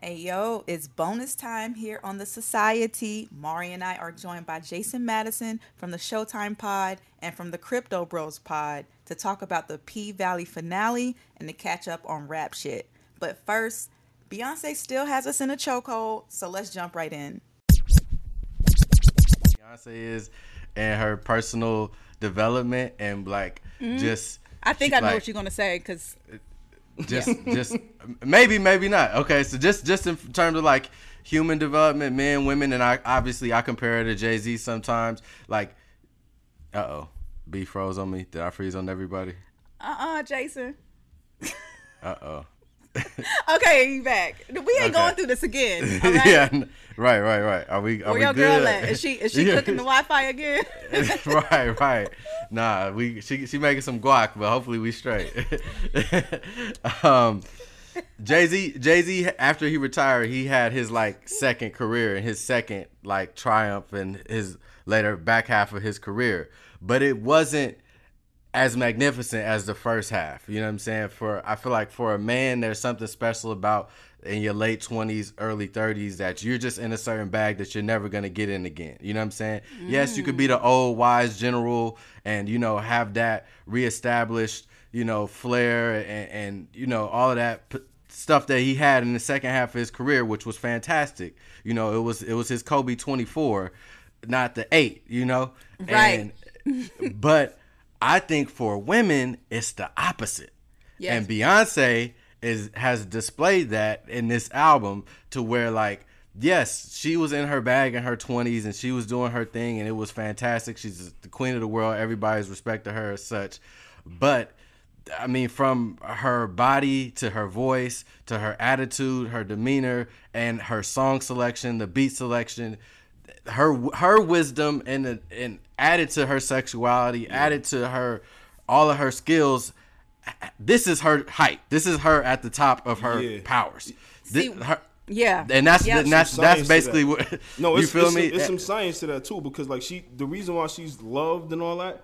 Hey yo, it's bonus time here on the Society. Mari and I are joined by Jason Madison from the Showtime Pod and from the Crypto Bros Pod to talk about the P Valley finale and to catch up on rap shit. But first, Beyonce still has us in a chokehold, so let's jump right in. Beyonce is and her personal development and like mm-hmm. just I think she- I know like, what you're gonna say because just just maybe maybe not. Okay so just just in terms of like human development men women and i obviously i compare it to jay-z sometimes. Like uh-oh b froze on me. Did i freeze on everybody? Uh-uh, Jason. uh-oh Okay, you back. We ain't Okay. going through this again. Right? yeah right right right are we are Where we your good girl at? Is she is she Yeah. cooking the Wi-Fi again? right, right. Nah, we she she making some guac, but hopefully we straight. um, Jay Z Jay Z after he retired, he had his like second career and his second like triumph and his later back half of his career, but it wasn't as magnificent as the first half. You know what I'm saying? For I feel like for a man, there's something special about in your late 20s, early 30s that you're just in a certain bag that you're never gonna get in again. You know what I'm saying? Yes, you could be the mm. old wise general and you know have that reestablished, you know, flair and, and you know all of that. P- stuff that he had in the second half of his career which was fantastic you know it was it was his kobe 24 not the 8 you know Right. and but I think for women, it's the opposite. Yes. And Beyonce is has displayed that in this album to where like yes, she was in her bag in her 20s and she was doing her thing and it was fantastic. She's the queen of the world. Everybody's respected her as such. But I mean, from her body to her voice to her attitude, her demeanor, and her song selection, the beat selection, her her wisdom and and added to her sexuality, added to her all of her skills. This is her height. This is her at the top of her Yeah. powers. See, her- yeah. and that's Yep. and that's that's basically that. what No, you feel it's me. Some, it's some science to that too, because like she, the reason why she's loved and all that,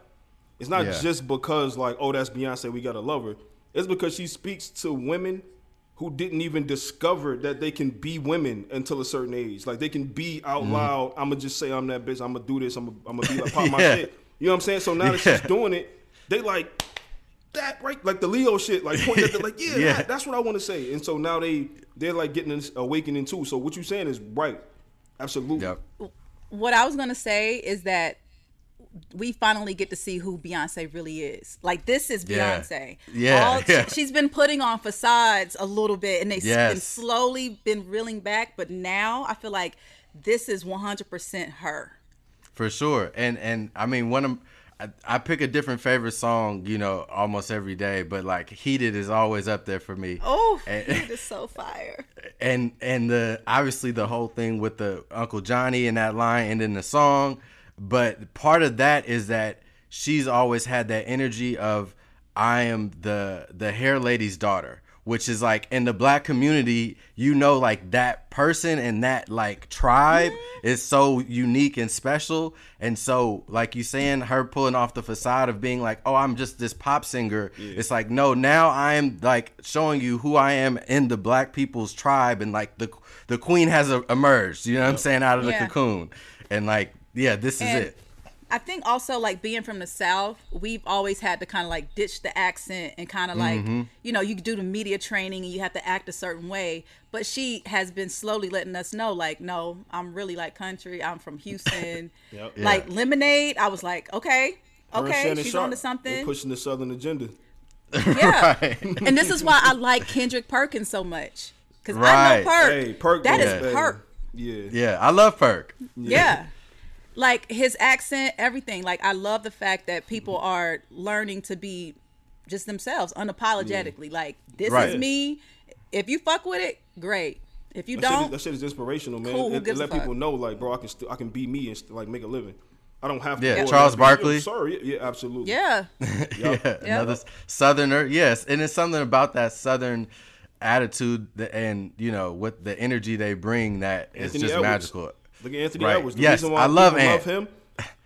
it's not Yeah. just because like, oh, that's Beyonce, we gotta love her. It's because she speaks to women who didn't even discover that they can be women until a certain age. Like they can be out Mm-hmm. loud. I'm gonna just say I'm that bitch. I'm gonna do this. I'm gonna, I'm gonna be like pop my shit. You know what I'm saying? So now that she's doing it, they like that right, like the Leo shit. Like point at the, like yeah, Yeah. that- that's what I want to say. And so now they they're like getting this awakening too. So what you're saying is right. Absolutely. Yep. what I was gonna say is that we finally get to see who Beyonce really is. Like this is Beyonce. Yeah, All- yeah. She's been putting on facades a little bit, and they've been slowly been reeling back. But now I feel like this is 100% her. for sure. And and I mean, one of I, I pick a different favorite song, you know, almost every day. But like, "Heated" is always up there for me. Oh, And- it is so fire. and and the obviously the whole thing with the Uncle Johnny and that line and then the song, but part of that is that she's always had that energy of I am the the hair lady's daughter, which is like in the black community, you know, like that person and that like tribe is so unique and special, and so like you saying her pulling off the facade of being like, oh, I'm just this pop singer. It's like no, now I am like showing you who I am in the black people's tribe, and like the the queen has a, emerged. You know what I'm saying out of the Yeah. cocoon, and like yeah, this is it. I think also like being from the South, we've always had to kind of like ditch the accent and kind of like, Mm-hmm. you know, you do the media training and you have to act a certain way. But she has been slowly letting us know, like, no, I'm really like country. I'm from Houston. Yep. Like Lemonade, I was like, okay, okay, she's Sharp, onto they something. pushing the Southern agenda. Yeah. Right. and this is why I like Kendrick Perkins so much. Because I know Perk. Hey, Perk. That goes. Perk. Yeah. Yeah, I love Perk. Yeah. Like his accent, everything. Like I love the fact that people mm-hmm. are learning to be just themselves unapologetically. Like this Right. is me. If you fuck with it, great. If you That shit, is, don't, that shit is inspirational, man. Cool, who It, it gives a let fuck? people know, like, bro, I can still, I can be me and st- like make a living. I don't have to. Yeah, Charles Barkley. Sorry, yeah, yeah, absolutely. yeah. yeah, another s- southerner. Yes, and it's something about that southern attitude that, and you know what the energy they bring that is Anthony just Edwards. magical. Look at Anthony Right. Edwards. The Yes, reason why I love people Ant. love him,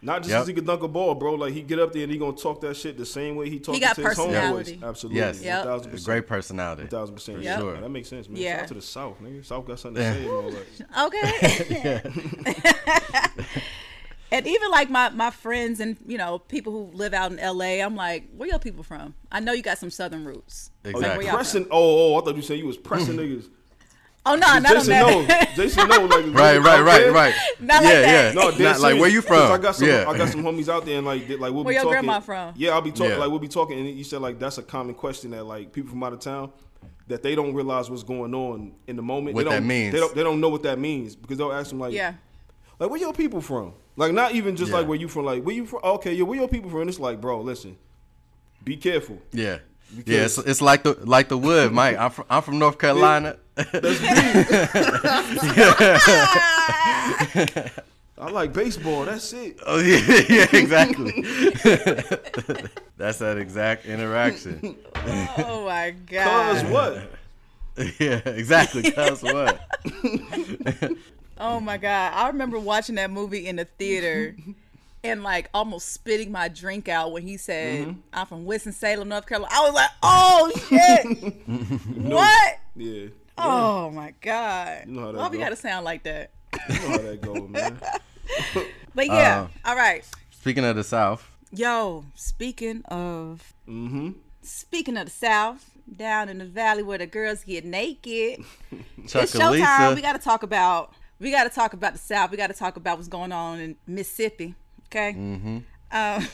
not just Yep. because he could dunk a ball, bro. Like he get up there and he gonna talk that shit the same way he talks got to his personality. homeboys. Absolutely. Yes, Yep. 1000%. great personality. 1000%. For Yeah, sure. that makes sense, man. Yeah. Shout out to the South, nigga. South got something to say and all that. Okay. and even like my my friends and you know people who live out in L.A., I'm like, where y'all people from? I know you got some Southern roots. Like, Exactly. where y'all Pressing. from? Oh, oh, oh, I thought you said you was pressing mm-hmm. niggas. Oh no, not on Jason that. know. Jason know. Like, Right, right, right, right. Not yeah, like that. yeah. No, dead Not like where serious, you 'cause from? I got some. yeah. I got some homies out there, and like, they- like we'll Where be your talking. grandma from? Yeah, I'll be talking. Yeah. Like we'll be talking, and you said like that's a common question that like people from out of town that they don't realize what's going on in the moment. What they that don't, means. They don't. They don't know what that means because they'll ask them like, Yeah. like where your people from? Like not even just Yeah. like where you from. Like where you from? Okay, yeah, where your people from? And it's like, bro, listen, be careful. Yeah. Because- Yeah, it's, it's like the like the wood, Mike. I'm from I'm from North Carolina. I like baseball. That's it. oh yeah, yeah, exactly. That's that exact interaction. Oh my god. Cause god. what? yeah, exactly. Cause what? Oh my god. I remember watching that movie in the theater and like almost spitting my drink out when he said, Mm-hmm. "I'm from Winston Salem, North Carolina." I was like, "Oh shit! what? Yeah. Oh my god! You know how that Why we gotta sound like that?" You know how that go, man. But yeah, Uh, all right. Speaking of the South, Yo, speaking of Mm-hmm. speaking of the South, down in the valley where the girls get naked, it's showtime. Chucalissa. We got to talk about we got to talk about the South. We got to talk about what's going on in Mississippi. Okay. Mm-hmm. Um,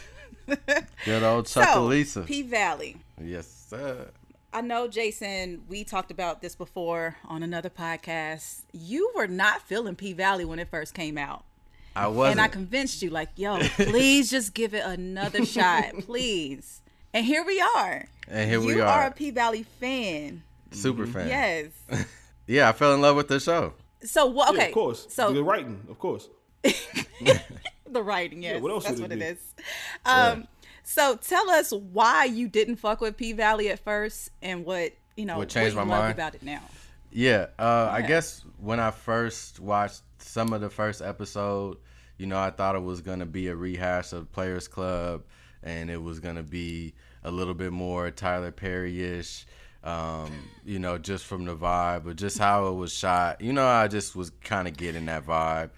Good old so Chucalissa. P Valley. yes, sir. I know, Jason. We talked about this before on another podcast. You were not feeling P Valley when it first came out. I wasn't. And I convinced you, like, yo, please just give it another shot, please. And here we are. And here we are. you are. are a P Valley fan. Super fan. Yes. Yeah, I fell in love with the show. So what? Okay. Yeah, of course. So the writing, of course. The writing, yes. what else That's would what it it be? is. Um. So tell us why you didn't fuck with P Valley at first, and what you know What changed you my love mind? about it now. Yeah, uh, I guess when I first watched some of the first episode, you know, I thought it was gonna be a rehash of Players Club, and it was gonna be a little bit more Tyler Perry ish, um, you know, just from the vibe, but just how it was shot. You know, I just was kind of getting that vibe,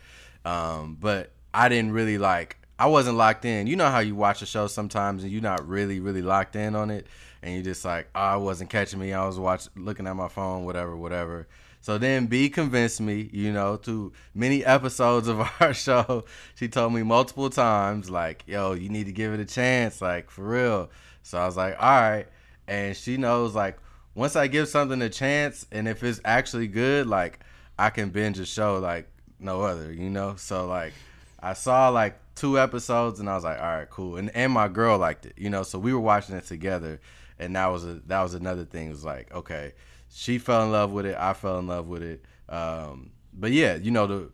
um, but I didn't really like. I wasn't locked in. You know how you watch a show sometimes and you're not really, really locked in on it, and you just like, oh, I wasn't catching me. I was watching, looking at my phone, whatever, whatever. So then B convinced me, you know, through many episodes of our show. She told me multiple times, like, yo, you need to give it a chance, like, for real. So I was like, all right. And she knows, like, once I give something a chance, and if it's actually good, like, I can binge a show like no other, you know? So, like, I saw, like, two episodes, and I was like, all right, cool. And, and my girl liked it, you know? So we were watching it together, and that was a, that was another thing. It was like, okay, she fell in love with it. I fell in love with it. Um, but yeah, you know, the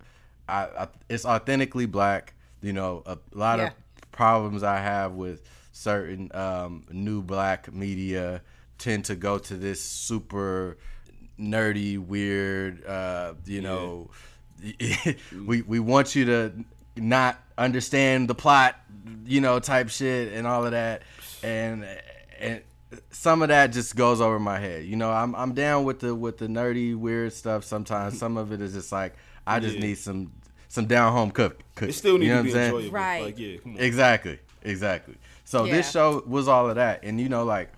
I, I it's authentically black. You know, a lot Yeah. of problems I have with certain um, new black media tend to go to this super nerdy, weird. Uh, you know, we we want you to not understand the plot, you know, type shit and all of that, and and some of that just goes over my head. You know, I'm I'm down with the with the nerdy weird stuff sometimes. Some of it is just like I just Yeah. need some some down home cook. cook It still need you know to be what I'm saying? enjoyable. Right. Like, yeah, come on. Exactly, exactly. So this show was all of that, and you know, like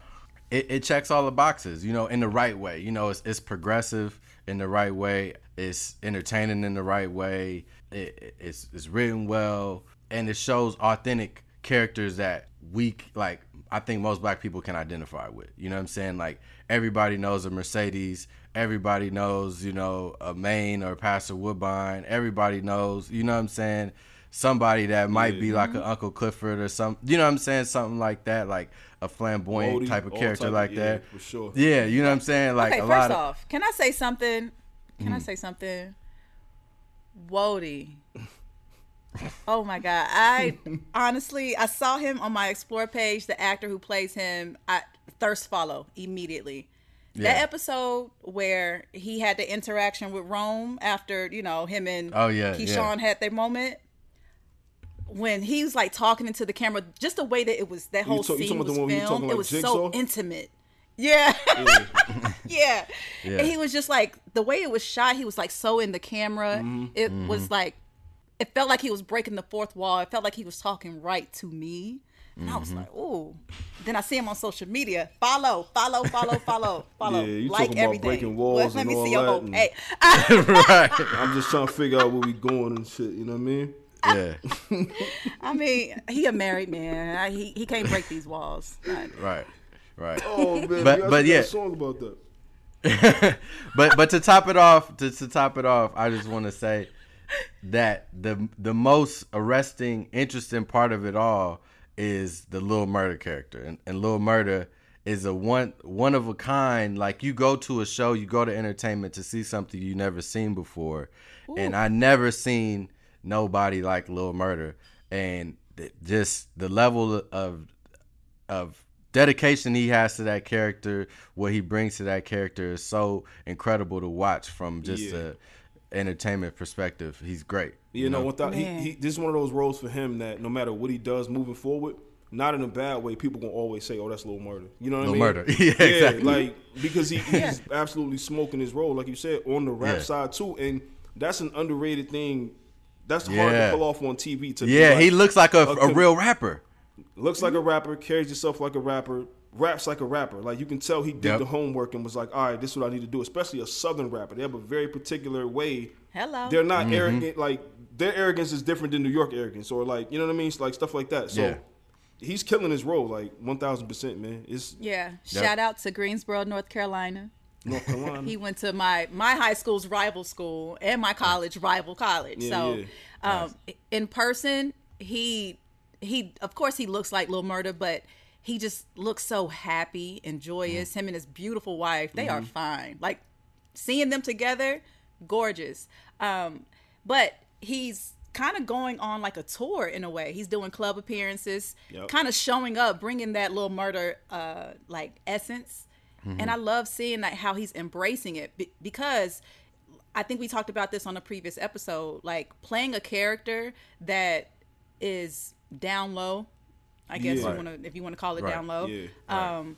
it, it checks all the boxes. You know, in the right way. You know, it's it's progressive in the right way. It's entertaining in the right way. It, it- it's it's written well, and it shows authentic characters that we like. I think most black people can identify with. You know what I'm saying? Like everybody knows a Mercedes. Everybody knows, you know, a Maine or Pastor Woodbine. Everybody knows, you know what I'm saying? Somebody that might be like an Uncle Clifford or some, you know what I'm saying? Something like that, like a flamboyant Moldy, type of character type of- like yeah, that. for sure. Yeah, you know what I'm saying? Like okay, a first lot of. off, can I say something? Can Mm. I say something? Wody. Oh my god! I honestly, I saw him on my explore page. The actor who plays him, I thirst follow immediately. That episode where he had the interaction with Rome after you know him and Oh, yeah, Keyshawn had their moment. When he was like talking into the camera, just the way that it was, that whole talk- you scene talking about was the one where he filmed, talking it was Jigsaw? so intimate. Yeah. yeah. Yeah. And he was just like the way it was shot, he was like so in the camera. Mm-hmm. It was like it felt like he was breaking the fourth wall. It felt like he was talking right to me. And I was Mm-hmm. like, ooh. Then I see him on social media. Follow, follow, follow, follow, follow. Yeah, you like talking about everything. breaking walls let and me all see your whole hey. right. I'm just trying to figure out where we going and shit. You know what I mean? Yeah. I mean, he a married man. I, he he can't break these walls. I- Right. Right. Oh man, But- but yeah. song about that. but but to top it off, to, to top it off, I just want to say that the the most arresting, interesting part of it all is the Lil Murda character, and, and Lil Murda is a one one of a kind. Like you go to a show, you go to entertainment to see something you never seen before, and I never seen nobody like Lil Murda, and th- just the level of of dedication he has to that character, what he brings to that character is so incredible to watch from just Yeah. a entertainment perspective. He's great. You know, without he, he, this is one of those roles for him that no matter what he does moving forward, not in a bad way, people gonna always say, "Oh, that's Lil Murda." You know what Lil I mean? Murder. Yeah, exactly. like because he, he's absolutely smoking his role, like you said, on the rap Yeah. side too, and that's an underrated thing. That's hard to pull off on TV. To Yeah, like he looks like a, a a real rapper. Looks like a rapper, carries himself like a rapper, raps like a rapper. Like you can tell he did Yep. the homework and was like, all right, this is what I need to do. Especially a southern rapper, they have a very particular way. Hello. They're Mm-hmm. not arrogant. Like their arrogance is different than New York arrogance, or like you know what I mean, It's like stuff like that. So Yeah. he's killing his role, like one thousand percent, man. It's Yeah. Shout out to Greensboro, North Carolina. North Carolina. He went to my my high school's rival school and my college rival college. Yeah, so, yeah. um, in person, he he of course he looks like Lil Murda, but he just looks so happy and joyous. Mm-hmm. Him and his beautiful wife, they are fine. Like seeing them together, gorgeous. Um, but he's kind of going on like a tour in a way. He's doing club appearances, Yep. kind of showing up, bringing that little murder uh, like essence. And I love seeing like how he's embracing it be- because I think we talked about this on a previous episode. Like playing a character that is down low. I guess Yeah. you want to, if you want to call it Right. down low. Yeah. Um,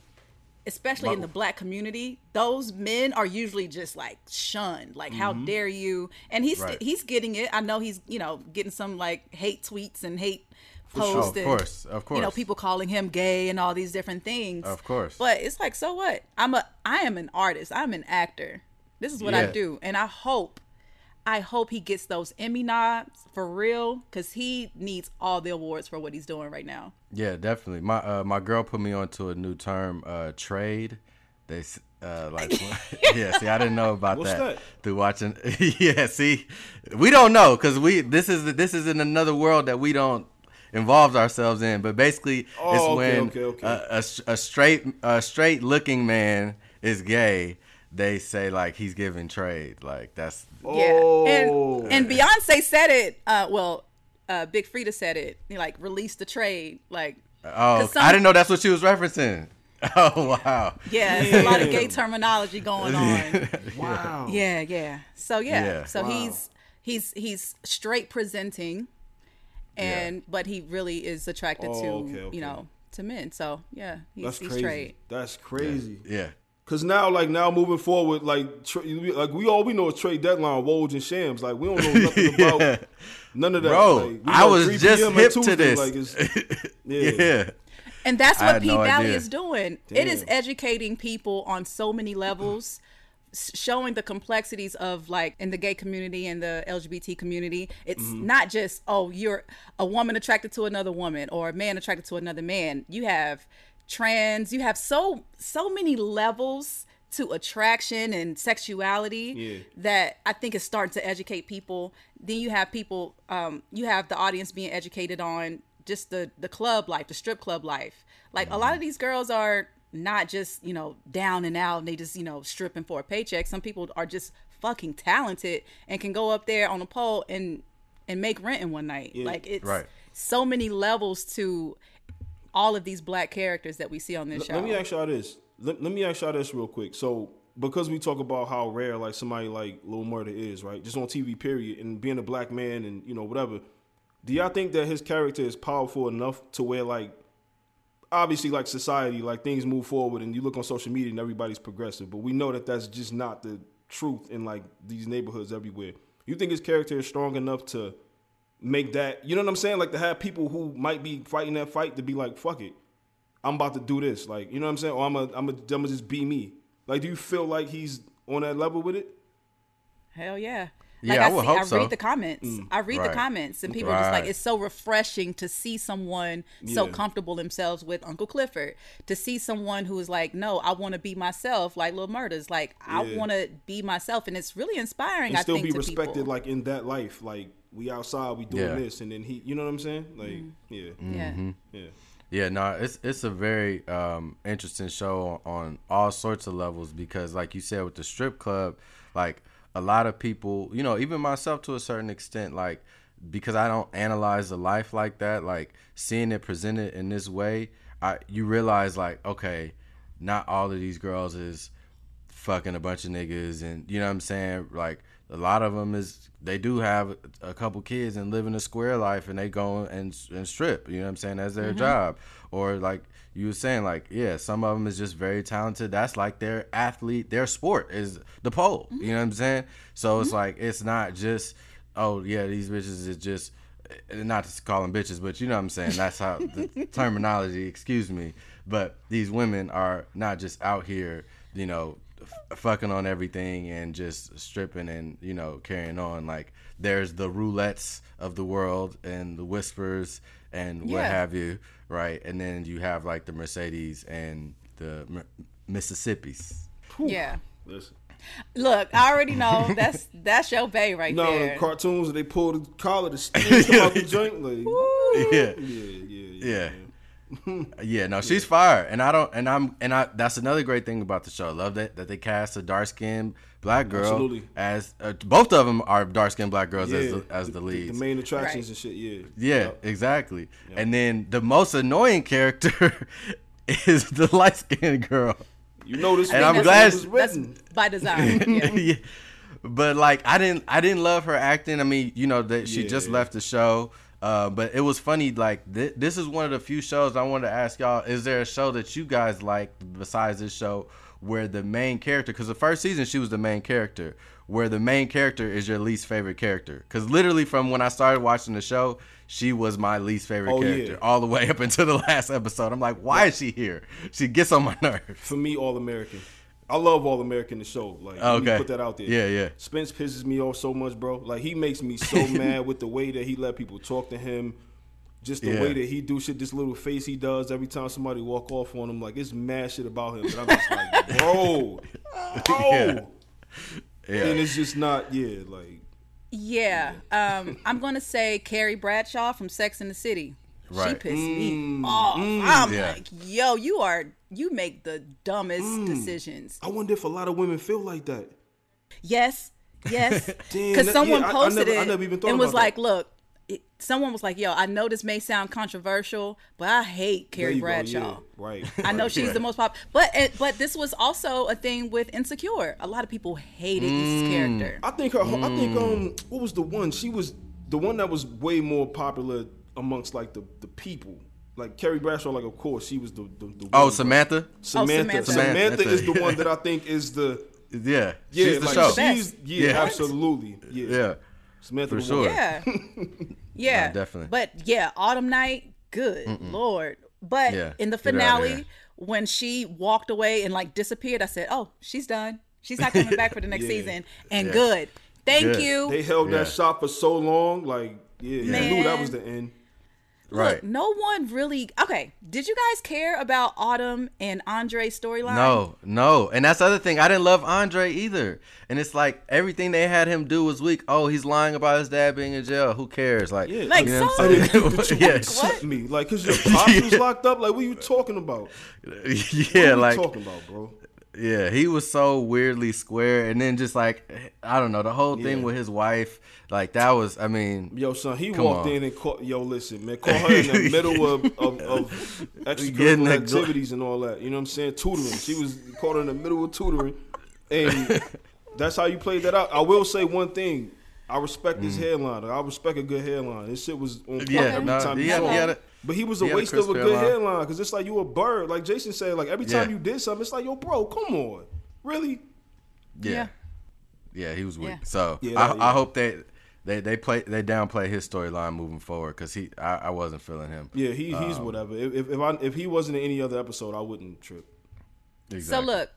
especially in the black community, those men are usually just like shunned. Like, how dare you? And he's Right. he's getting it. I know he's you know getting some like hate tweets and hate sure. posts. Of course, of course. You know, people calling him gay and all these different things. Of course. But it's like, so what? I'm a I am an artist. I'm an actor. This is what I do, and I hope. I hope he gets those Emmy nods for real because he needs all the awards for what he's doing right now. Yeah, definitely. My uh, my girl put me onto a new term, uh, trade. They s- uh, like yeah. See, I didn't know about that, that? through watching. yeah, see, we don't know because we this is this is in another world that we don't involve ourselves in. But basically, it's Oh, okay, when okay, okay. A, a s- a straight a straight looking man is gay. They say like he's giving trade. Like that's Yeah, Oh. and and Beyonce said it. Uh, well, uh, Big Freedia said it. He, like release the trade. Like, oh, 'Cause some- I didn't know that's what she was referencing. Oh wow. yeah, it's a lot of gay terminology going on. wow. Yeah, yeah. So yeah, Yeah. so Wow. he's he's he's straight presenting, and but he really is attracted Oh, to okay, okay. you know to men. So yeah, he's, That's he's crazy. straight. That's crazy. Yeah. Cause now, like now, moving forward, like tra- like we all we know is trade deadline, Woj and Shams. Like we don't know nothing about none of that. Bro, Like, I was just p.m. on hip to this. Like it's, yeah. yeah. And that's what had P no Valley idea. is doing. It is educating people on so many levels, showing the complexities of like in the gay community and the LGBT community. It's Mm-hmm. not just oh you're a woman attracted to another woman or a man attracted to another man. You have trans. You have so so many levels to attraction and sexuality Yeah. that I think is starting to educate people. Then you have people, um, you have the audience being educated on just the the club life, the strip club life. Like a lot of these girls are not just you know down and out and they just you know stripping for a paycheck. Some people are just fucking talented and can go up there on a pole and and make rent in one night. Like it's Right. so many levels to all of these black characters that we see on this show. Let me ask y'all this. Let, let me ask y'all this real quick. So, because we talk about how rare like somebody like Lil Murda is, right? Just on TV, period, and being a black man and you know whatever. Do y'all think that his character is powerful enough to where like, obviously like society, like things move forward, and you look on social media and everybody's progressive, but we know that that's just not the truth in like these neighborhoods everywhere. You think his character is strong enough to make that? You know what I'm saying? Like to have people who might be fighting that fight to be like, fuck it. I'm about to do this. Like, you know what I'm saying? Or I'm a, I'm a, I'm gonna just be me. Like, do you feel like he's on that level with it? Hell yeah. Yeah, Like I I, would see, hope I so. Mm. read the comments. I read Right. the comments, and people are just like, it's so refreshing to see someone so comfortable themselves with Uncle Clifford. To see someone who is like, no, I want to be myself, like Lil Murdas. Like, I want to be myself, and it's really inspiring. And I still think be to respected people. like in that life. Like we outside, we doing Yeah. this, and then he, you know what I'm saying? Like, Mm-hmm. yeah, yeah. Mm-hmm. yeah. Yeah, no, it's it's a very um, interesting show on all sorts of levels because, like you said, with the strip club, like a lot of people, you know, even myself to a certain extent, like because I don't analyze the life like that, like seeing it presented in this way, I you realize like, okay, not all of these girls is fucking a bunch of niggas and you know what I'm saying like a lot of them is they do have a couple kids and living a square life and they go and and strip you know what I'm saying? As their mm-hmm. job. Or like you were saying like yeah some of them is just very talented. That's like their athlete their sport is the pole you mm-hmm. know what I'm saying? So it's mm-hmm. like it's not just oh yeah these bitches is just eh, not to call them bitches, but you know what I'm saying. That's how the terminology. Excuse me, but these women are not just out here, you know, f- fucking on everything and just stripping and you know carrying on. Like there's the roulettes of the world and the whispers and what Yeah. have you, right? And then you have like the Mercedes and the M- Mississippi's. Yeah. Listen. Look, I already know that's that's your bay right No, there. the cartoons they pull the collar, the steam out the joint. Like, Yeah. yeah, yeah, yeah. Yeah. yeah, no, she's fire, and I don't, and I'm, and I. That's another great thing about the show. I love that that they cast a dark skinned black girl Absolutely. as uh, both of them are dark skinned black girls as the, as the leads. The main attractions Right. and shit. Yeah. yeah, exactly. And then the most annoying character is the light skinned girl. You know this. And I'm this glad- was That's written. by design. Yeah. yeah. But like I didn't I didn't love her acting. I mean, you know that she Yeah. just left the show. Uh, but it was funny. Like th- this is one of the few shows I wanted to ask y'all: Is there a show that you guys like besides this show where the main character? Because the first season she was the main character. Where the main character is your least favorite character? Because literally from when I started watching the show, she was my least favorite Oh, character yeah. all the way up until the last episode. I'm like, why is she here? She gets on my nerves. For me, All American. I love All American the show. Like, let Okay. me put that out there. Yeah, yeah. Spence pisses me off so much, bro. Like, he makes me so mad with the way that he let people talk to him. Just the Yeah. way that he do shit, this little face he does every time somebody walk off on him. Like, it's mad shit about him. But I'm just like, bro, bro. Yeah. Yeah. And it's just not, yeah, like, Yeah, um, I'm gonna say Carrie Bradshaw from Sex in the City. She Right. pissed me off. I'm Yeah. like, yo, you are you make the dumbest Mm. decisions. I wonder if a lot of women feel like that. Yes, yes. Because someone yeah, I- I posted never- I it never even and was about that. like, look. It, someone was like, "Yo, I know this may sound controversial, but I hate Carrie you go, Bradshaw. yeah, right. I know she's the most pop, but it, but this was also a thing with Insecure. A lot of people hated Mm. this character. I think her. I think um, what was the one? She was the one that was way more popular amongst like the the people. like Carrie Bradshaw, like of course she was the the, the Oh, one, Samantha. but Samantha. Oh, Samantha. Samantha, Samantha. is the one that I think is the Yeah, yeah, she's the like show. she's yeah, Yeah. absolutely yeah. Yeah, Samantha For the one. sure. Yeah. yeah. No, definitely. But yeah, Autumn Night, good lord. But Yeah, in the get her out of finale, when she walked away and like disappeared, I said, "Oh, she's done. She's not coming back for the next Yeah. season." And good. Thank Good. you. They held Yeah. that shot for so long, like yeah, you knew that was the end. Right. Look, no one really. Okay, did you guys care about Autumn and Andre's storyline? No, no, and that's the other thing. I didn't love Andre either, and it's like everything they had him do was weak. Oh, he's lying about his dad being in jail. Who cares? Like, Yeah, Like, you know so- what I'm saying? But you yeah, accept me, like, cause your pops was locked up. Like, what are you talking about? yeah, what are you like talking about, bro? Yeah, he was so weirdly square, and then just like I don't know the whole thing Yeah. with his wife, like that was. I mean, Yo, son, he walked on. in and caught. Yo, listen, man, caught her in the middle of of, of extracurricular activities and all that. You know what I'm saying? Tutoring. She was caught in the middle of tutoring, and that's how you played that out. I will say one thing. I respect his hairline. I respect a good hairline. This shit was on Mm. Yeah, every no, time he you had- saw he it. had a- But he was a he had a waste of a good hairline. hairline because it's like you a bird. Like Jason said, like every time Yeah. you did something, it's like, yo, bro, come on, really? yeah, Yeah. yeah, he was weak. Yeah. So Yeah, I, yeah. I hope they they they play they downplay his storyline moving forward because he I, I wasn't feeling him. Yeah, he he's whatever. If if if, I, if he wasn't in any other episode, I wouldn't trip. Exactly. So look,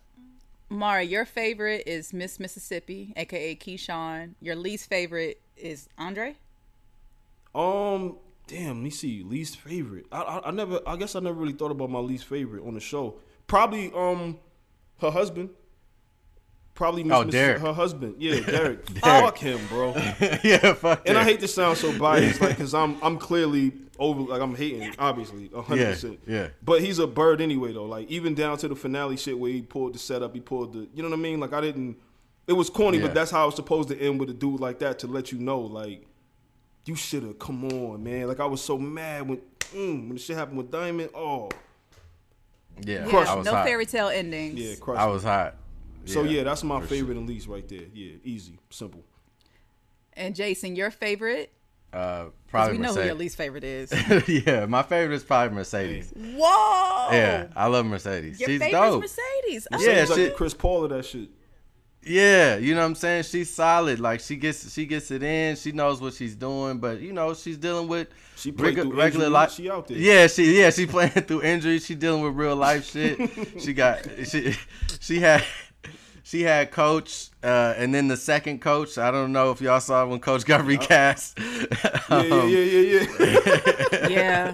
Mara, your favorite is Miss Mississippi, aka Keyshawn. Your least favorite is Andre. Um, damn, let me see. Least favorite. I, I I never. I guess I never really thought about my least favorite on the show. Probably um, her husband. Probably Miss Oh, Miss- Derek. her husband. Yeah, Derek. Fuck him, bro. yeah, fuck And I hate to sound so biased, like, cause I'm I'm clearly over, like I'm hating, obviously, hundred Yeah, percent. yeah. But he's a bird anyway, though. Like even down to the finale shit where he pulled the setup, he pulled the, you know what I mean? Like I didn't. It was corny, Yeah. but that's how it's supposed to end with a dude like that to let you know, like, you should have come on, man. Like I was so mad when mm, when the shit happened with Diamond. Oh, yeah, Yeah, I was no hot. fairy tale endings. yeah, crush. I was hot. so yeah, that's my for favorite and least right there. Yeah, easy, simple. And Jason, your favorite? Uh, 'Cause probably we know who your least favorite is. yeah, my favorite is probably Mercedes. Whoa! Yeah, I love Mercedes. Your She's favorite's dope. Mercedes. Oh, Yeah, He's like Chris Paul of that shit. Yeah, you know what I'm saying? She's solid. Like she gets she gets it in. She knows what she's doing, but you know, she's dealing with She played regu- through regular injury. life. She out there. Yeah, she yeah, she playing through injuries. She dealing with real life shit. she got she she had she had coach uh, and then the second coach. I don't know if y'all saw when coach got recast. Yeah, yeah, yeah, yeah, yeah. yeah.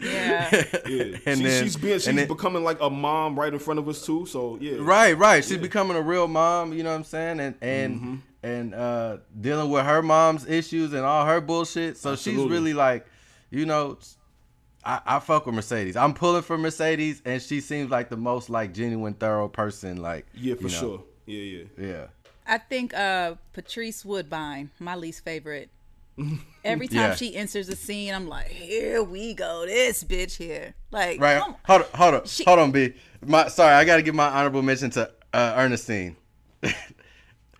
Yeah. Yeah. And she, then- she's being she's and then- becoming like a mom right in front of us too. So yeah. Right, right. She's becoming a real mom, you know what I'm saying? And and Mm-hmm. and uh dealing with her mom's issues and all her bullshit. So she's really like, you know, I, I fuck with Mercedes. I'm pulling for Mercedes and she seems like the most like genuine, thorough person. Like Yeah, for you know, sure. Yeah, yeah. Yeah. I think uh Patrice Woodbine, my least favorite. Every time Yeah. she enters the scene, I'm like, here we go, this bitch here. Like, Right. come- Hold on, hold on, She- hold on, B. My sorry, I gotta give my honorable mention to uh, Ernestine.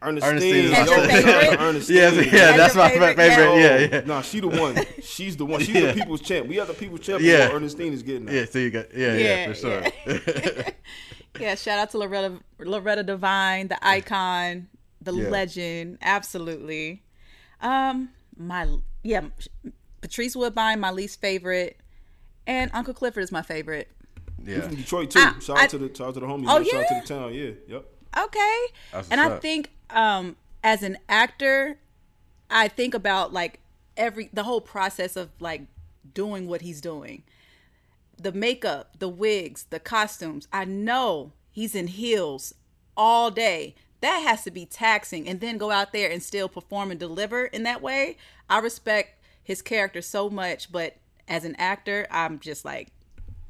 Ernestine, Ernestine is As your yo, favorite? Ernestine. Yes, yeah, As that's your my favorite? favorite. Yeah. Yeah, yeah. Nah, she the one. She's the one. She's Yeah. the people's champ. We have the people's champ. Yeah. Yeah. Ernestine is getting that. Yeah, so you got yeah, yeah, Yeah, for sure. yeah, shout out to Loretta Loretta Devine, the icon, the Yeah. legend, absolutely. Um, my yeah, Patrice Woodbine, my least favorite, and Uncle Clifford is my favorite. He's yeah. from Detroit too. Ah, shout out I- to the shout out to the homies. Oh, man. Shout out to the town. Yeah. Yep. Okay. That's and what's I think um as an actor, I think about like every the whole process of like doing what he's doing. The makeup, the wigs, the costumes. I know he's in heels all day. That has to be taxing and then go out there and still perform and deliver in that way. I respect his character so much, but as an actor, I'm just like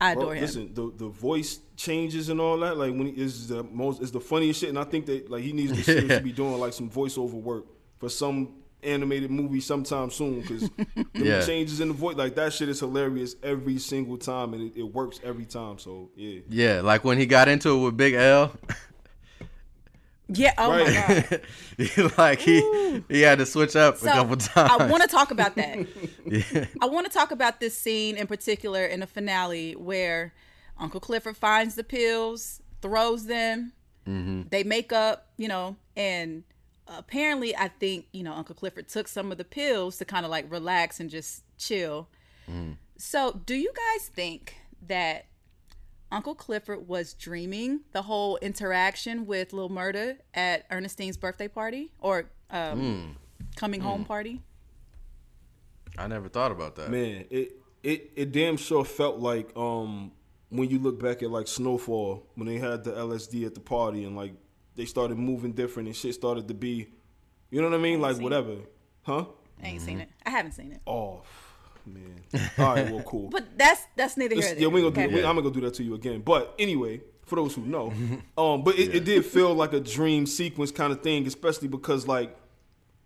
I Bro, adore him. listen, the the voice changes and all that. Like when he is the most is the funniest shit, and I think that like he needs to seriously be doing like some voiceover work for some animated movie sometime soon because the Yeah. changes in the voice like that shit is hilarious every single time and it, it works every time. So yeah, Yeah, like when he got into it with Big L. Yeah. Oh my god. like he he had to switch up So a couple times. I want to talk about that. Yeah. I want to talk about this scene in particular in the finale where Uncle Clifford finds the pills, throws them, mm-hmm. they make up, you know, and apparently I think, you know, Uncle Clifford took some of the pills to kind of like relax and just chill. Mm. So, do you guys think that Uncle Clifford was dreaming the whole interaction with Lil Murda at Ernestine's birthday party or um, coming home party? I never thought about that. Man, it it it damn sure felt like um when you look back at like Snowfall when they had the LSD at the party and like they started moving different and shit started to be, you know what I mean? Like seen whatever, huh? I ain't seen it. I haven't seen it. Oh man. All right, well, cool. But that's that's neither here yeah, we ain't gonna do. okay? We, I'm gonna go do that to you again. But anyway, for those who know, um, but it, it did feel like a dream sequence kind of thing, especially because like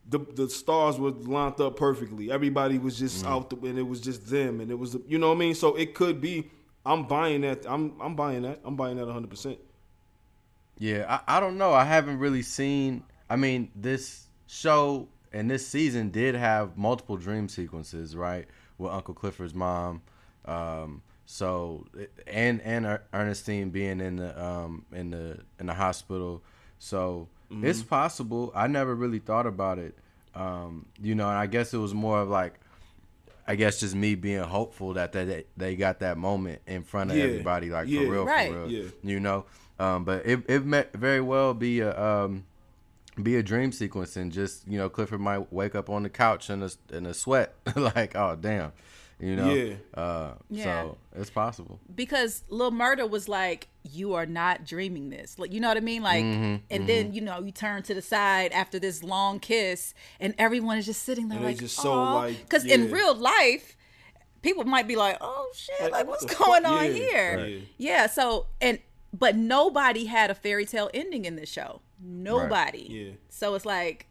the the stars were lined up perfectly. Everybody was just out, the, and it was just them, and it was you know what I mean. So it could be. I'm buying that. I'm I'm buying that. I'm buying that 100. percent Yeah, I, I don't know. I haven't really seen. I mean, this show and this season did have multiple dream sequences, right? With Uncle Clifford's mom. Um, so and and Er- Ernestine being in the um in the in the hospital. So it's possible. I never really thought about it. Um, you know, and I guess it was more of like. I guess just me being hopeful that they they got that moment in front of Yeah, everybody, like yeah. for real, Right. for real. Yeah. You know, um, but it it may very well be a um, be a dream sequence, and just you know, Clifford might wake up on the couch in a in a sweat, like oh damn, you know. Yeah. Uh, Yeah. So it's possible. because Lil Murda was like, "You are not dreaming this." Like, you know what I mean? Like, Mm-hmm, and then you know you turn to the side after this long kiss, and everyone is just sitting there And like, just so, "Aw." like, because in real life, people might be like, "Oh shit, Like, like what's going fuck? on Yeah, here?" right. Yeah. So and but nobody had a fairy tale ending in this show. Nobody. Yeah. So it's like,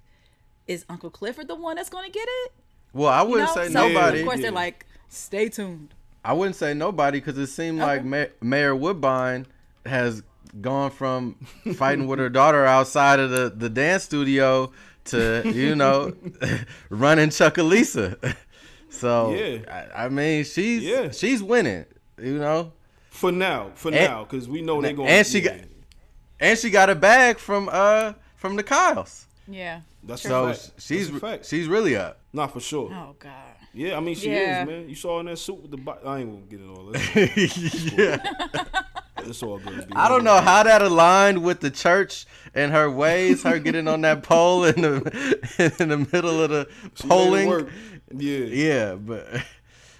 is Uncle Clifford the one that's going to get it? Well, I wouldn't know? say so nobody. Of course, Yeah. they're like, "Stay tuned." I wouldn't say nobody because it seemed like Ma- Mayor Woodbine has gone from fighting with her daughter outside of the, the dance studio to you know running Chucalissa. So Yeah. I, I mean she's Yeah. she's winning, you know, For now, for And- now, because we know they're going. and she yeah. got and she got a bag from uh from the Kyles. Yeah. That's So a fact. she's That's fact. she's really up. Not for sure. Oh God. Yeah, I mean she Yeah. is, man. You saw her in that suit with the. Bo- I ain't gonna get it all. It's, yeah. it's all good. I don't know how that aligned with the church and her ways. Her getting on that pole in the in the middle of the polling. Yeah. Yeah, but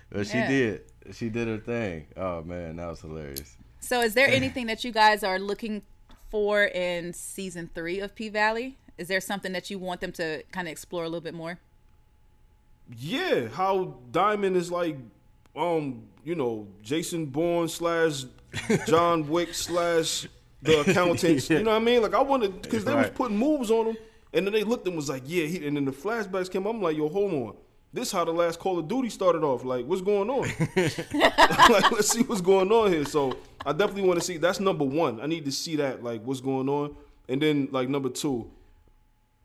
but she Yeah. did. She did her thing. Oh man, that was hilarious. So, is there anything that you guys are looking for in season three of P Valley? Is there something that you want them to kind of explore a little bit more? Yeah, how Diamond is like, um, you know, Jason Bourne slash John Wick slash the accountants. You know what I mean? Like I wanted because they was putting moves on him, and then they looked and was like, yeah. He, and then the flashbacks came. I'm like, yo, hold on. This how the last Call of Duty started off. Like, what's going on? like, let's see what's going on here. So I definitely want to see. That's number one. I need to see that. Like, what's going on, and then like number two,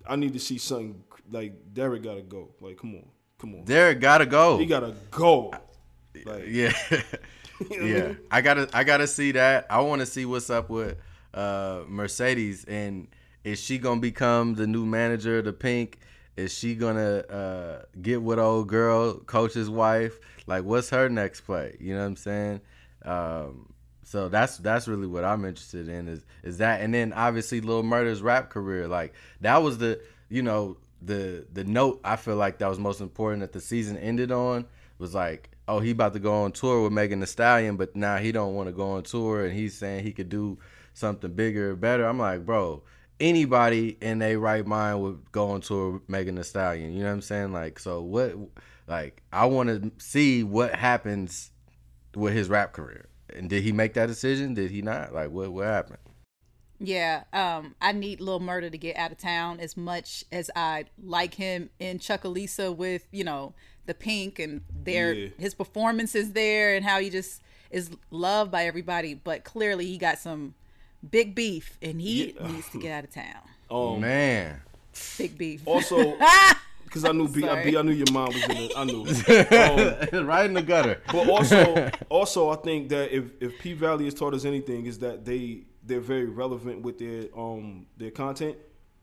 I need to see something like Derek got to go. Like, come on, come on. Derek gotta go. He gotta go. Like, yeah, yeah. I gotta I gotta see that. I want to see what's up with uh Mercedes and is she gonna become the new manager of the Pynk? Is she gonna uh get with old girl coach's wife? Like, what's her next play? You know what I'm saying? Um, so that's that's really what I'm interested in is is that, and then obviously Lil Murda's rap career. Like that was the you know the the note I feel like that was most important that the season ended on was like, oh, he about to go on tour with Megan Thee Stallion, but now he don't want to go on tour, and he's saying he could do something bigger, better. I'm like, bro, anybody in their right mind would go on tour Megan Thee Stallion. You know what I'm saying? Like, so what? Like, I want to see what happens with his rap career. And did he make that decision? Did he not? Like, what what happened? Yeah, um, I need Lil Murda to get out of town as much as I like him in Chucalissa with you know the Pynk and their Yeah. his performances there and how he just is loved by everybody. But clearly he got some big beef and he Yeah. needs to get out of town. Um, Man. Big beef. Also, because I knew B, Sorry. B, I knew your mom was in it. I knew. Um, right in the gutter. but also, also, I think that if if P Valley has taught us anything, is that they they're very relevant with their um their content.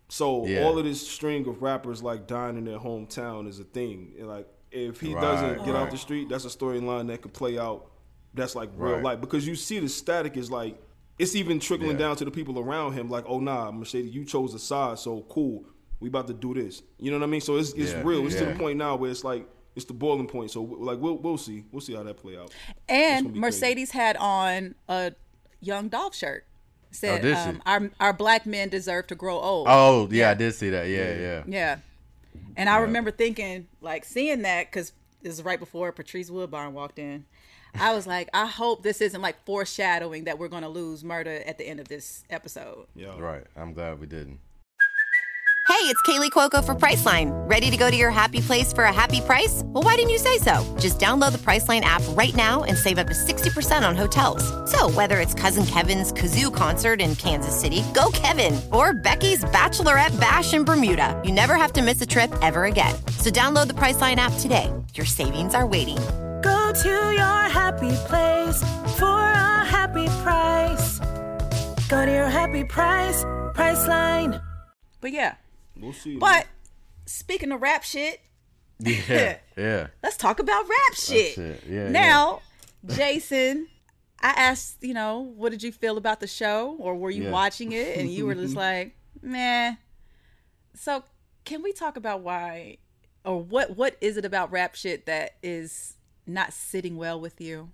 So Yeah. all of this string of rappers like dying in their hometown is a thing. And, like if he Right, doesn't get out the street, that's a storyline that could play out. That's like real Right. life because you see the static is like it's even trickling Yeah. down to the people around him. Like, oh nah, Mercedes, you chose a side, so cool. We about to do this. You know what I mean? So it's it's Yeah, real. It's to the point now where it's like it's the boiling point. So like we'll we'll see we'll see how that play out. And gonna be Mercedes had on a young Dolph shirt. Said, Oh, um, "Our our black men deserve to grow old." Oh, yeah, I did see that. Yeah, yeah. Yeah. And I remember thinking, like, seeing that because this is right before Patrice Woodbine walked in. I was like, I hope this isn't like foreshadowing that we're going to lose Murda at the end of this episode. Yeah. Right. I'm glad we didn't. Hey, it's Kaley Cuoco for Priceline. Ready to go to your happy place for a happy price? Well, why didn't you say so? Just download the Priceline app right now and save up to 60% on hotels. So, whether it's Cousin Kevin's Kazoo concert in Kansas City, go Kevin, or Becky's Bachelorette Bash in Bermuda, you never have to miss a trip ever again. So, download the Priceline app today. Your savings are waiting. Go to your happy place for a happy price. Go to your happy price, Priceline. But yeah. We'll see. But speaking of rap shit, Yeah, yeah. let's talk about rap shit. shit. Yeah, now, Jason, I asked, you know, what did you feel about the show or were you Yeah. watching it and you were just like, meh. So, can we talk about why or what what is it about rap shit that is not sitting well with you?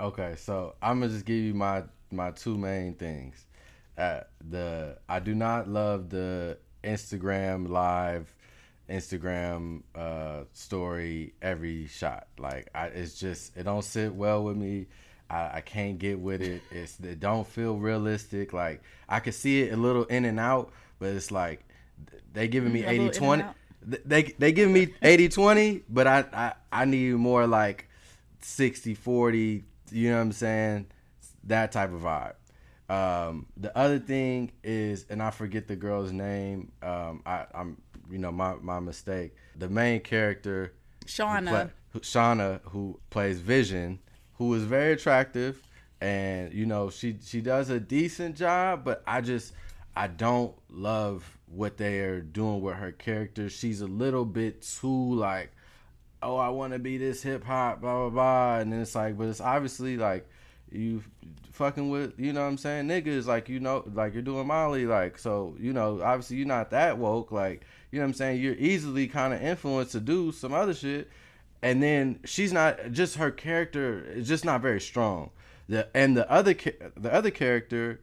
Okay, so I'm gonna just give you my my two main things. Uh, the I do not love the Instagram live, Instagram uh, story every shot. Like I, it's just it don't sit well with me. I, I can't get with it. It's it don't feel realistic. Like I can see it a little in and out, but it's like they giving me A little in 80 and 20 out? they they give me 80 20 but I, I i need more like 60 40 you know what i'm saying? That type of vibe. Um the other thing is and i forget the girl's name um i i'm you know my my mistake. The main character who Shawna. play- who- shawna who plays vision who is very attractive and you know she she does a decent job but i just i don't love what they are doing with her character. She's a little bit too like oh i want to be this hip-hop blah blah blah and then it's like but it's obviously like you fucking with you know what i'm saying? Niggas like you know like you're doing molly like so you know obviously you're not that woke like you know what i'm saying? You're easily kind of influenced to do some other shit and then she's not just her character is just not very strong. The and the other the other character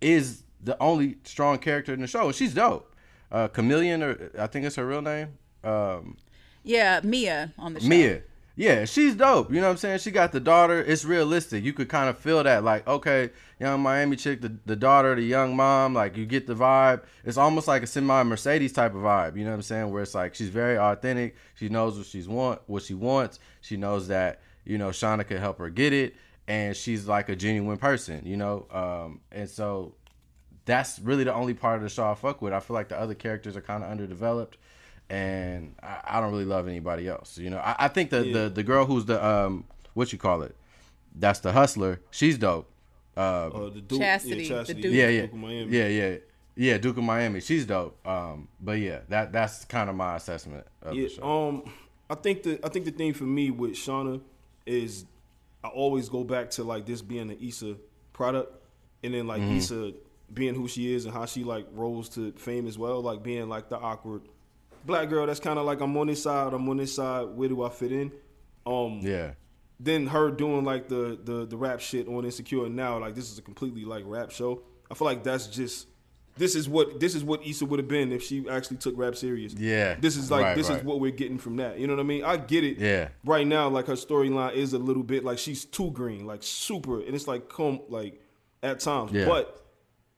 is the only strong character in the show she's dope. Uh KaMillion or i think it's her real name um Yeah, Mia on the show. Mia. Yeah, she's dope. You know what I'm saying? She got the daughter. It's realistic. You could kind of feel that, like, okay, young Miami chick, the, the daughter, the young mom, like, you get the vibe. It's almost like a semi Mercedes type of vibe. You know what I'm saying? Where it's like she's very authentic. She knows what she's want, what she wants. She knows that you know Shawna could help her get it, and she's like a genuine person. You know, um, and so that's really the only part of the show I fuck with. I feel like the other characters are kind of underdeveloped, and I, I don't really love anybody else. You know, I, I think the, the the girl who's the um what you call it, that's the hustler. She's dope. Uh, Uh, the Duke, Chastity, yeah, the Chastity, Duke. yeah, yeah, Duke of Miami. yeah, yeah, yeah. Duke of Miami. She's dope. Um, but yeah, that that's kind of my assessment of Yeah, the show. um, I think the I think the thing for me with Shawna is I always go back to like this being an Issa product, and then like Issa being who she is and how she like rose to fame as well, like being like the awkward black girl that's kind of like I'm on this side, I'm on this side. Where do I fit in? Um, yeah, then her doing like the the the rap shit on Insecure now, like this is a completely like rap show. I feel like that's just this is what this is what Issa would have been if she actually took rap serious. Yeah. This is like Right, this right. is what we're getting from that. You know what I mean? I get it. Yeah. Right now, like her storyline is a little bit like she's too green, like super, and it's like come like at times. Yeah. But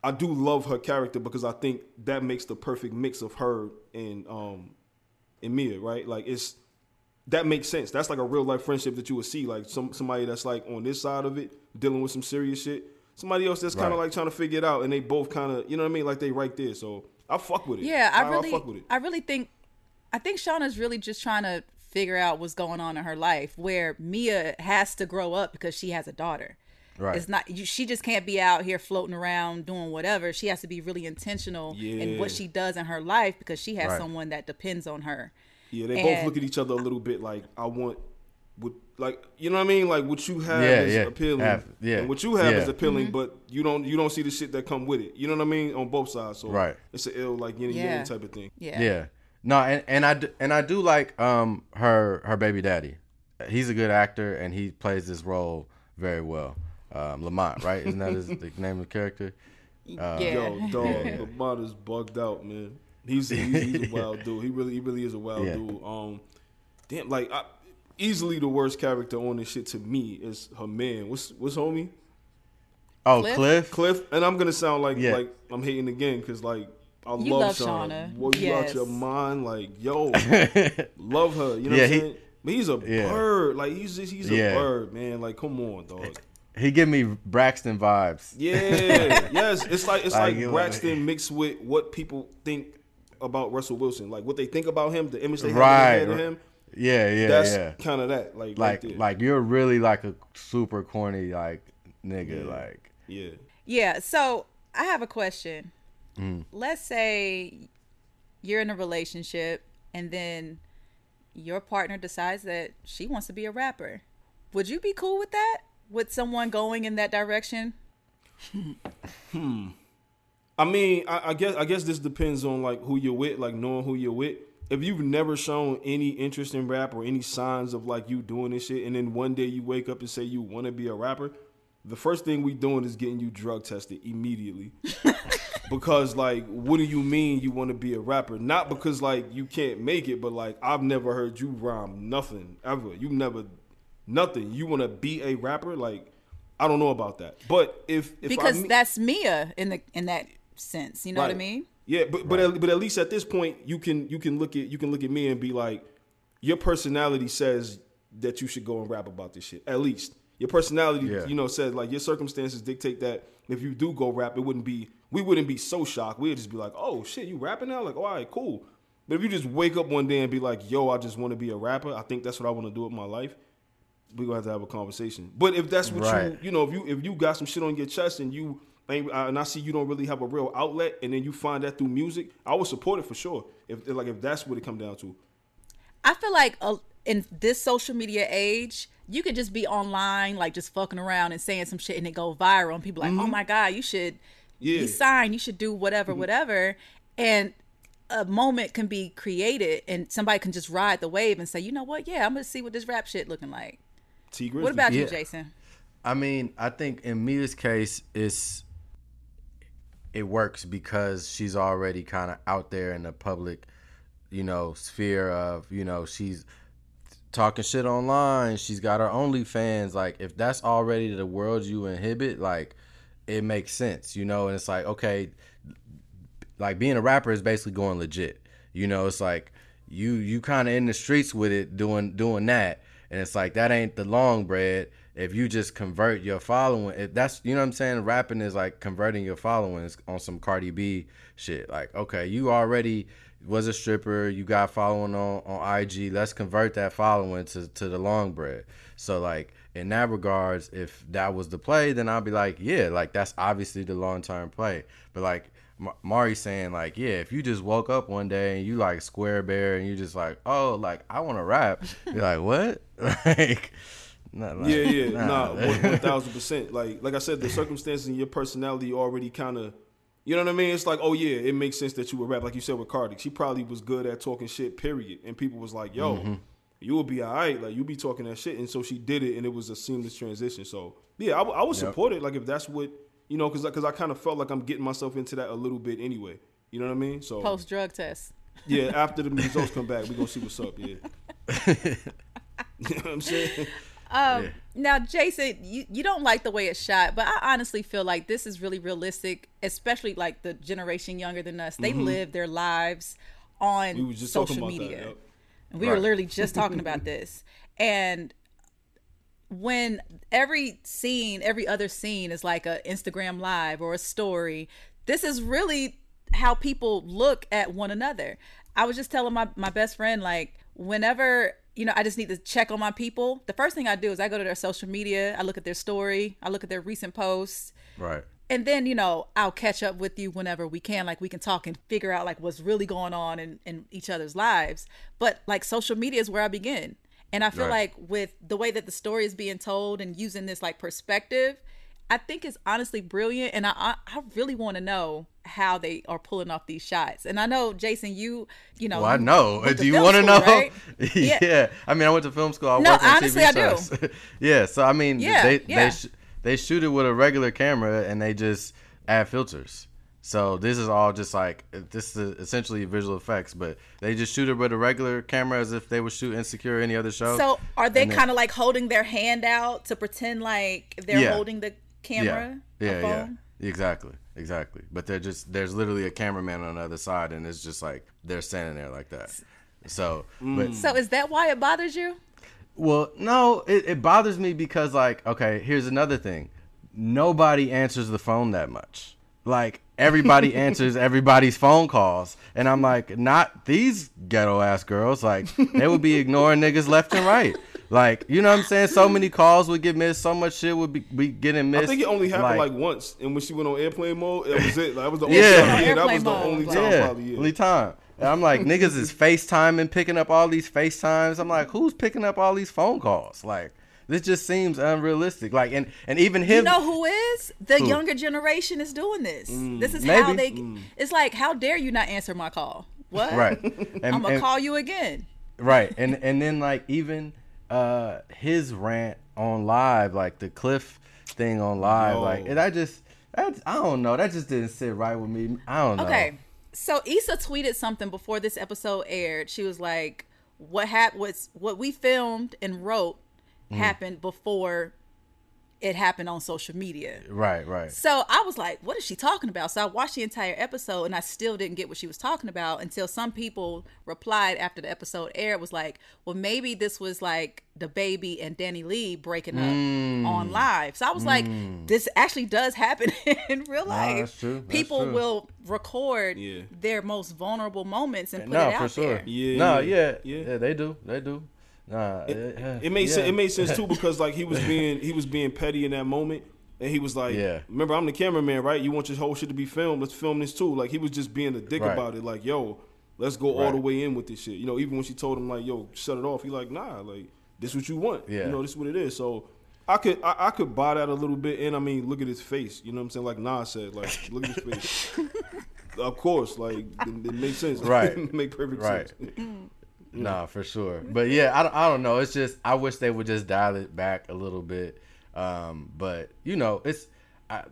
I do love her character because I think that makes the perfect mix of her and um and Mia, right? Like it's that makes sense. That's like a real life friendship that you would see, like some somebody that's like on this side of it, dealing with some serious shit. somebody else that's kind of Right. like trying to figure it out, and they both kind of, you know what I mean, like they right there. So I fuck with it. Yeah, I really, fuck with it. I really think, I think Shawna's really just trying to figure out what's going on in her life. Where Mia has to grow up because she has a daughter. Right. It's not. You, she just can't be out here floating around doing whatever. She has to be really intentional in what she does in her life because she has Right. someone that depends on her. Yeah, they both look at each other a little bit like I want what like you know what I mean? Like what you have Yeah, is yeah, appealing. have- yeah, And what you have is appealing, Mm-hmm. but you don't you don't see the shit that come with it. You know what I mean? On both sides. So Right. it's an ill like yin and Yeah. yang type of thing. Yeah. Yeah. No, and, and I do, and I do like um her her baby daddy. He's a good actor and he plays this role very well. Um, Lamont, right? Isn't that his the name of the character? yeah. Yo, dog, Lamont is bugged out, man. He's he's, he's a wild dude. He really he really is a wild Yeah. dude. Um, damn, like I, easily the worst character on this shit to me is her man. What's what's homie? Oh, Cliff? Cliff. Cliff, and I'm gonna sound like Yeah. like I'm hating again because like I You love, love Shawna. Shawna. Boy, you out your mind, like yo, love her. You know Yeah, what I'm he- saying? But he's a Yeah. bird. Like he's just, he's a Yeah. bird, man. Like come on, dog. He give me Braxton vibes. Yeah, yes. It's like it's Like, like, you know, Braxton mixed with what people think about Russell Wilson, like what they think about him, the image they have Right. in their head of him. Yeah, yeah, That's yeah. kind of that, like, Like there. like you're really like a super corny like nigga like yeah. Yeah. So I have a question. Mm. Let's say you're in a relationship and then your partner decides that she wants to be a rapper. Would you be cool with that? With someone going in that direction? hmm. I mean, I, I guess I guess this depends on like who you're with, like knowing who you're with. If you've never shown any interest in rap or any signs of like you doing this shit, and then one day you wake up and say you want to be a rapper, the first thing we doing is getting you drug tested immediately. because like, what do you mean you want to be a rapper? Not because like you can't make it, but like I've never heard you rhyme nothing ever. You've never nothing. You want to be a rapper? Like I don't know about that. But if, if I Because meet- that's Mia in the in that sense. You know what I mean? Yeah, but but at, but at least at this point, you can you can look at you can look at me and be like, your personality says that you should go and rap about this shit. At least your personality, Yeah. you know, says like your circumstances dictate that if you do go rap, it wouldn't be we wouldn't be so shocked. We'd just be like, oh shit, you rapping now? Like, all right, cool. But if you just wake up one day and be like, yo, I just want to be a rapper. I think that's what I want to do with my life. We're gonna have to have a conversation. But if that's what Right. you you know, if you if you got some shit on your chest and you uh, and I see you don't really have a real outlet, and then you find that through music, I would support it for sure. If like if that's what it come down to. I feel like uh, in this social media age, you could just be online, like just fucking around and saying some shit, and it go viral, and people like, oh my god, you should Yeah. be signed, you should do whatever, whatever, and a moment can be created, and somebody can just ride the wave and say, you know what, yeah, I'm gonna see what this rap shit looking like. Tee Grizzley. What about you, Jason? I mean, I think in Mia's case, it's it works because she's already kind of out there in the public, you know, sphere of you know she's talking shit online. She's got her OnlyFans. Like, if that's already the world you inhibit, like, it makes sense, you know. And it's like, okay, like being a rapper is basically going legit. You know, it's like you you kind of in the streets with it doing doing that, and it's like that ain't the long bread. If you just convert your following, if that's you know what I'm saying, rapping is like converting your followings on some Cardi B shit. Like, okay, you already was a stripper, you got following on on IG. Let's convert that following to to the long bread. So like in that regards, if that was the play, then I'd be like, yeah, like that's obviously the long term play. But like Mari saying like, yeah, if you just woke up one day and you like square bear and you just like, oh, like I want to rap, you're like, what? like, not like, Yeah, yeah, nah, one thousand percent. Like, like I said, the circumstances and your personality already kind of, you know what I mean? It's like, oh yeah, it makes sense that you would rap, like you said with Cardi. She probably was good at talking shit, period. And people was like, yo, Mm-hmm. you will be alright, like you be talking that shit. And so she did it, and it was a seamless transition. So yeah, I, w- I would support it, like if that's what you know, because because I kind of felt like I'm getting myself into that a little bit anyway. You know what I mean? So Post drug test. yeah, after the results come back, we gonna see what's up. Yeah. you know what I'm saying? Um, Now, Jason, you, you don't like the way it's shot, but I honestly feel like this is really realistic, especially like the generation younger than us. They live their lives on Mm-hmm. We just social about that, media. yep. And we were literally just talking about this. And when every scene, every other scene is like a Instagram live or a story, this is really how people look at one another. I was just telling my, my best friend, like, whenever, you know, I just need to check on my people, the first thing I do is I go to their social media, I look at their story, I look at their recent posts. Right. And then, you know, I'll catch up with you whenever we can. Like we can talk and figure out like what's really going on in, in each other's lives. But like social media is where I begin. And I feel Right. like with the way that the story is being told and using this like perspective, I think it's honestly brilliant. And I I, I really want to know how they are pulling off these shots. And I know Jason, you you know, Well, I know. Do you want to know? right? yeah. I mean, I went to film school. I No, honestly, TV I do. shows. yeah. So I mean, Yeah, they yeah. they sh- they shoot it with a regular camera and they just add filters. So this is all just like this is essentially visual effects, but they just shoot it with a regular camera as if they would shoot Insecure or any other show. So are they kind of like holding their hand out to pretend like they're Yeah. holding the camera? Yeah, yeah, yeah. Exactly, exactly. But they're just there's literally a cameraman on the other side, and it's just like they're standing there like that. So, but So is that why it bothers you? Well, no, it, it bothers me because like, okay, here's another thing. Nobody answers the phone that much. Like everybody answers everybody's phone calls. And I'm like, not these ghetto ass girls. Like they would be ignoring niggas left and right. Like, you know what I'm saying? So many calls would get missed, so much shit would be, be getting missed. I think it only happened like, once, and when she went on airplane mode, that was it. That was the only Yeah. time. Yeah, that was the only like- time. yeah, Probably, yeah. only time. And I'm like, niggas is FaceTiming, picking up all these FaceTimes. I'm like, who's picking up all these phone calls? Like, this just seems unrealistic. Like, and and even him, You know who is? The Who? younger generation is doing this. this is how maybe. they. It's like, how dare you not answer my call? What? right? And, I'm gonna and- call you again. right, and and then like even uh his rant on live, like the Cliff thing on live, Yo. like, and I just, that, I don't know, that just didn't sit right with me. I don't know. Okay. So Issa tweeted something before this episode aired. She was like, "What happened? What's what we filmed and wrote Mm-hmm. happened before it happened on social media." Right, right. So I was like, what is she talking about? So I watched the entire episode and I still didn't get what she was talking about until some people replied after the episode aired was like, well, maybe this was like DaBaby and DaniLeigh breaking up Mm. on live. So I was like, this actually does happen in real life. that's true. That's people true. will record Yeah. their most vulnerable moments and put no, it out for sure. there. Yeah, no, yeah, yeah, yeah. yeah, they do, they do. Nah, it, uh, uh, It made yeah. sense. It made sense too because like he was being he was being petty in that moment, and he was like, Yeah. "Remember, I'm the cameraman, right? You want your whole shit to be filmed? Let's film this too." Like he was just being a dick Right. about it. Like, yo, let's go all the way in with this shit. You know, even when she told him like, "Yo, shut it off," he like, "Nah, like this what you want. Yeah. You know, this is what it is." So. I could I, I could buy that a little bit, and I mean, look at his face. You know what I'm saying? Like Nas said, like look at his face. of course, like it, it makes sense. Right. make perfect Right. sense. Nah, for sure. But yeah, I, I don't know. It's just I wish they would just dial it back a little bit. Um, but you know, it's I,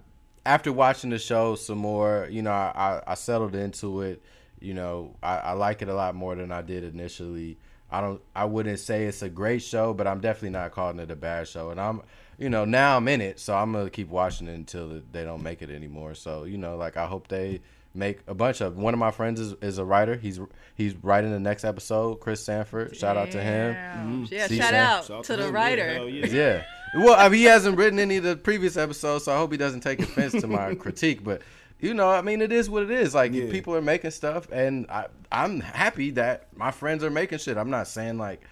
after watching the show some more. You know, I, I, I settled into it. You know, I, I like it a lot more than I did initially. I don't. I wouldn't say it's a great show, but I'm definitely not calling it a bad show. And I'm, you know, now I'm in it, so I'm gonna keep watching it until they don't make it anymore. So you know, like I hope they make a bunch of. One of my friends is, is a writer. He's he's writing the next episode. Chris Sanford. Shout out to him. Damn. Mm. Yeah, See, shout Sam? out Shout out to the writer. Yeah, hell yeah. Yeah. Well, I mean, he hasn't written any of the previous episodes, so I hope he doesn't take offense to my critique. But you know, I mean, it is what it is. Like Yeah. people are making stuff, and I, I'm happy that my friends are making shit. I'm not saying like,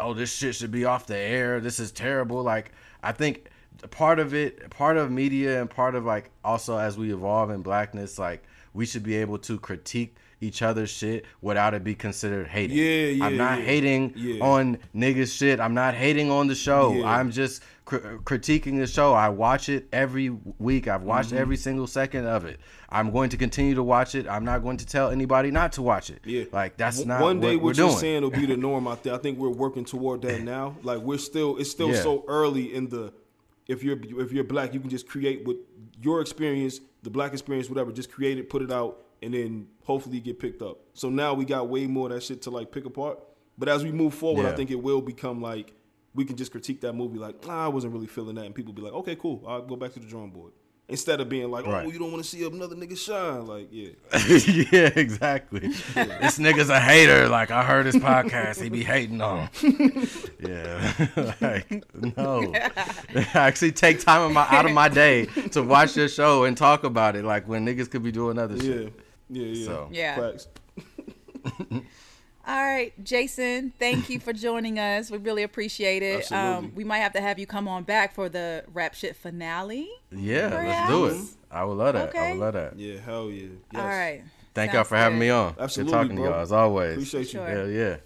oh, this shit should be off the air. This is terrible. Like I think part of it, part of media, and part of like also as we evolve in blackness, like we should be able to critique each other's shit without it be considered hating. Yeah, yeah, I'm not yeah. hating Yeah. on niggas shit. I'm not hating on the show. Yeah. I'm just cr- critiquing the show. I watch it every week. I've watched Mm-hmm. every single second of it. I'm going to continue to watch it. I'm not going to tell anybody not to watch it. Yeah, like that's not one day what we're what you're doing. saying will be the norm out there. I think we're working toward that now. Like we're still, it's still so early in the. If you're if you're black, you can just create with your experience, the black experience, whatever. Just create it, put it out, and then hopefully get picked up. So now we got way more of that shit to like pick apart. But as we move forward, I think it will become like we can just critique that movie like, nah, I wasn't really feeling that, and people be like, okay, cool, I'll go back to the drawing board. Instead of being like, oh, Right. you don't want to see another nigga shine. Like, yeah, yeah, exactly. this nigga's a hater. Like I heard his podcast, he be hating on. him. yeah, like no. I actually take time of my out of my day to watch your show and talk about it. Like when niggas could be doing other yeah, shit. yeah, yeah. So. Yeah. Facts. All right, Jason, thank you for joining us. We really appreciate it. Um, we might have to have you come on back for the rap shit finale. Yeah, let's do it. I would love that. I would love that. Yeah, hell yeah. Yes. All right. Thank y'all Sounds for having me on. Absolutely, Good talking bro. to y'all as always. Appreciate you. Sure. Hell yeah.